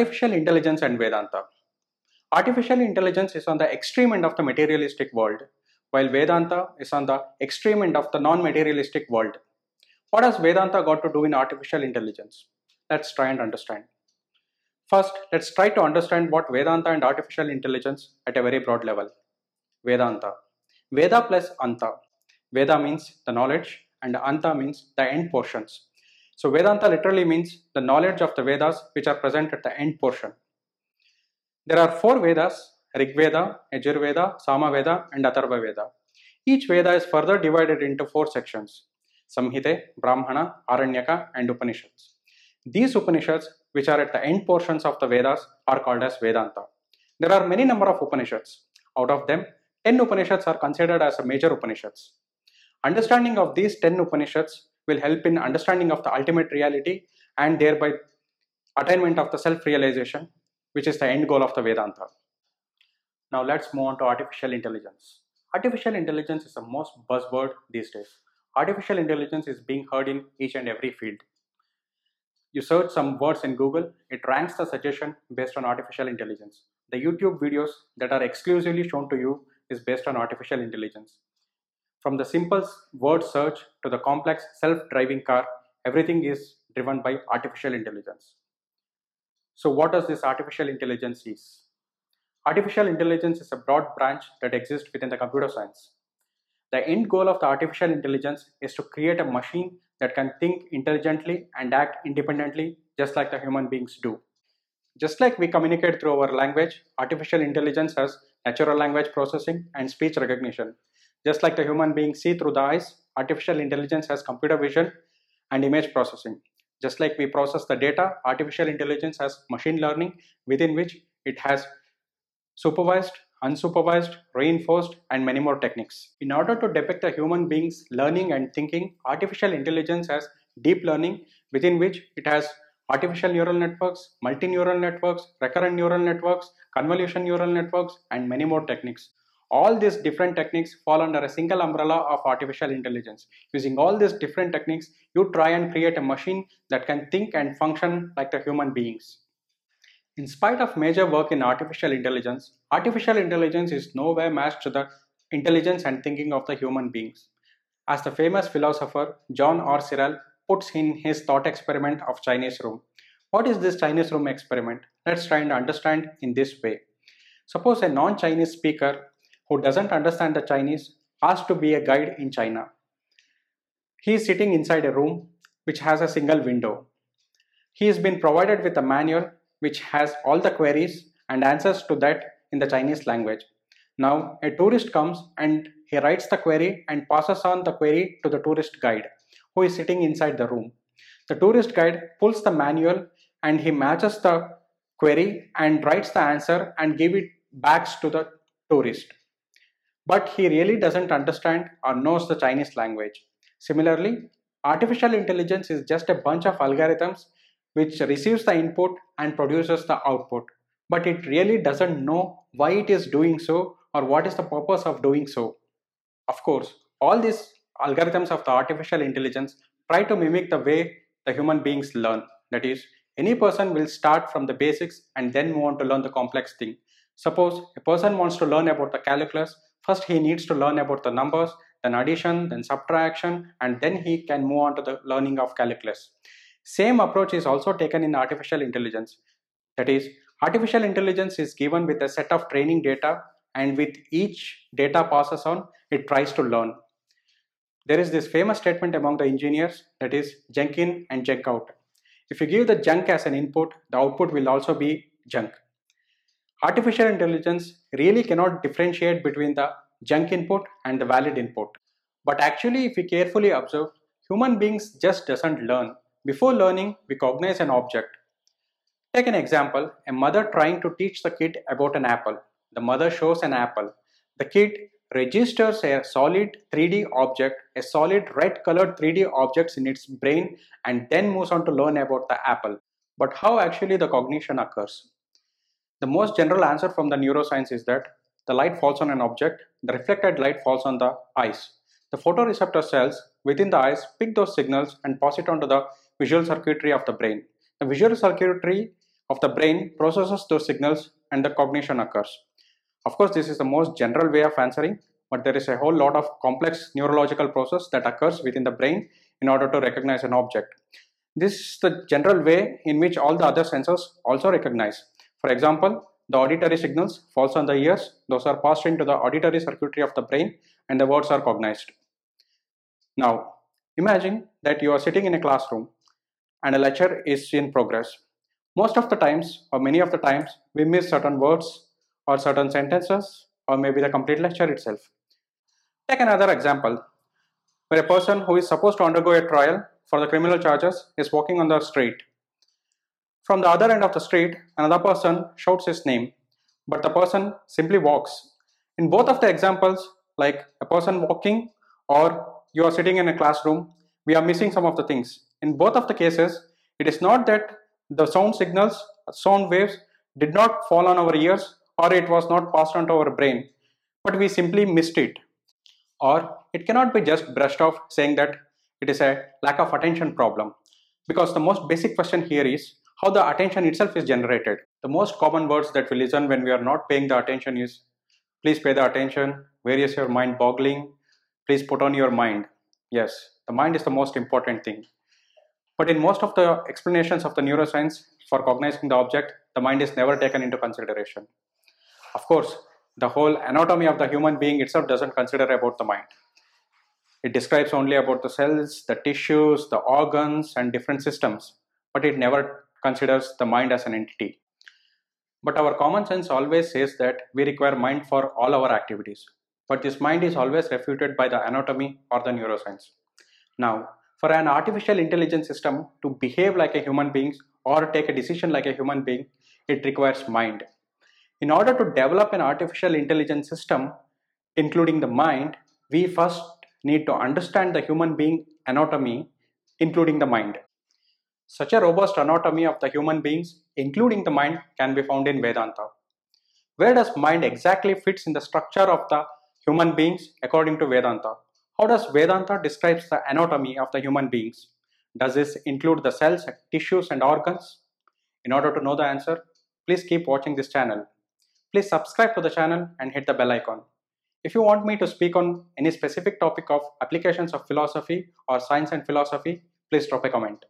Artificial intelligence and Vedanta. Artificial intelligence is on the extreme end of the materialistic world, while Vedanta is on the extreme end of the non materialistic world. What has Vedanta got to do in artificial intelligence? Let's try and understand. First, let's try to understand what Vedanta and artificial intelligence at a very broad level. Vedanta. Veda plus Anta. Veda means the knowledge and Anta means the end portions. So Vedanta literally means the knowledge of the Vedas which are present at the end portion. There are four Vedas Rig Veda, Veda, Sama Veda, and Atharva Veda. Each Veda is further divided into four sections Samhite, Brahmana, Aranyaka, and Upanishads. These Upanishads, which are at the end portions of the Vedas, are called as Vedanta. There are many number of Upanishads. Out of them, 10 Upanishads are considered as major Upanishads. Understanding of these 10 Upanishads will help in understanding of the ultimate reality and thereby attainment of the self-realization, which is the end goal of the Vedanta. Now let's move on to artificial intelligence. Artificial intelligence is the most buzzword these days. Artificial intelligence is being heard in each and every field. You search some words in Google, it ranks the suggestion based on artificial intelligence. The YouTube videos that are exclusively shown to you is based on artificial intelligence. From the simple word search to the complex self-driving car, everything is driven by artificial intelligence. So what does this artificial intelligence is? Artificial intelligence is a broad branch that exists within the computer science. The end goal of the artificial intelligence is to create a machine that can think intelligently and act independently just like the human beings do. Just like we communicate through our language, artificial intelligence has natural language processing and speech recognition. Just like the human beings see through the eyes, artificial intelligence has computer vision and image processing. Just like we process the data, artificial intelligence has machine learning within which it has supervised, unsupervised, reinforced, and many more techniques. In order to depict a human being's learning and thinking, artificial intelligence has deep learning within which it has artificial neural networks, multi-neural networks, recurrent neural networks, convolution neural networks, and many more techniques. All these different techniques fall under a single umbrella of artificial intelligence. Using all these different techniques, you try and create a machine that can think and function like the human beings. In spite of major work in artificial intelligence, artificial intelligence is nowhere matched to the intelligence and thinking of the human beings. As the famous philosopher John R. Searle puts in his thought experiment of Chinese room. What is this Chinese room experiment? Let's try and understand in this way. Suppose a non-Chinese speaker who doesn't understand the Chinese asks to be a guide in China. He is sitting inside a room which has a single window. He has been provided with a manual which has all the queries and answers to that in the Chinese language. Now a tourist comes and he writes the query and passes on the query to the tourist guide who is sitting inside the room. The tourist guide pulls the manual and he matches the query and writes the answer and give it back to the tourist. But he really doesn't understand or knows the Chinese language. Similarly, artificial intelligence is just a bunch of algorithms which receives the input and produces the output. But it really doesn't know why it is doing so or what is the purpose of doing so. Of course, all these algorithms of the artificial intelligence try to mimic the way the human beings learn. That is, any person will start from the basics and then move on to learn the complex thing. Suppose a person wants to learn about the calculus, first he needs to learn about the numbers, then addition, then subtraction, and then he can move on to the learning of calculus. Same approach is also taken in artificial intelligence. That is, artificial intelligence is given with a set of training data and with each data passes on, it tries to learn. There is this famous statement among the engineers that is junk in and junk out. If you give the junk as an input, the output will also be junk. Artificial intelligence really cannot differentiate between the junk input and the valid input. But actually, if we carefully observe, human beings just doesn't learn. Before learning, we cognize an object. Take an example, a mother trying to teach the kid about an apple. The mother shows an apple. The kid registers a solid 3D object, a solid red colored 3D objects in its brain and then moves on to learn about the apple. But how actually the cognition occurs? The most general answer from the neuroscience is that the light falls on an object, the reflected light falls on the eyes. The photoreceptor cells within the eyes pick those signals and pass it on to the visual circuitry of the brain. The visual circuitry of the brain processes those signals and the cognition occurs. Of course, this is the most general way of answering, but there is a whole lot of complex neurological process that occurs within the brain in order to recognize an object. This is the general way in which all the other senses also recognize. For example, the auditory signals falls on the ears, those are passed into the auditory circuitry of the brain and the words are cognized. Now, imagine that you are sitting in a classroom and a lecture is in progress. Most of the times, or many of the times, we miss certain words or certain sentences or maybe the complete lecture itself. Take another example where a person who is supposed to undergo a trial for the criminal charges is walking on the street. From the other end of the street, another person shouts his name, but the person simply walks. In both of the examples, like a person walking or you are sitting in a classroom, we are missing some of the things. In both of the cases, it is not that the sound signals, sound waves did not fall on our ears or it was not passed on to our brain, but we simply missed it. Or it cannot be just brushed off saying that it is a lack of attention problem. Because the most basic question here is how the attention itself is generated. The most common words that we listen when we are not paying the attention is please pay the attention, where is your mind boggling, please put on your mind. Yes, the mind is the most important thing. But in most of the explanations of the neuroscience for cognizing the object, the mind is never taken into consideration. Of course, the whole anatomy of the human being itself doesn't consider about the mind. It describes only about the cells, the tissues, the organs, and different systems, but it never considers the mind as an entity. But our common sense always says that we require mind for all our activities. But this mind is always refuted by the anatomy or the neuroscience. Now, for an artificial intelligence system to behave like a human being or take a decision like a human being, it requires mind. In order to develop an artificial intelligence system, including the mind, we first need to understand the human being anatomy, including the mind. Such a robust anatomy of the human beings, including the mind, can be found in Vedanta. Where does mind exactly fits in the structure of the human beings according to Vedanta? How does Vedanta describes the anatomy of the human beings? Does this include the cells, tissues and organs? In order to know the answer, please keep watching this channel. Please subscribe to the channel and hit the bell icon. If you want me to speak on any specific topic of applications of philosophy or science and philosophy, please drop a comment.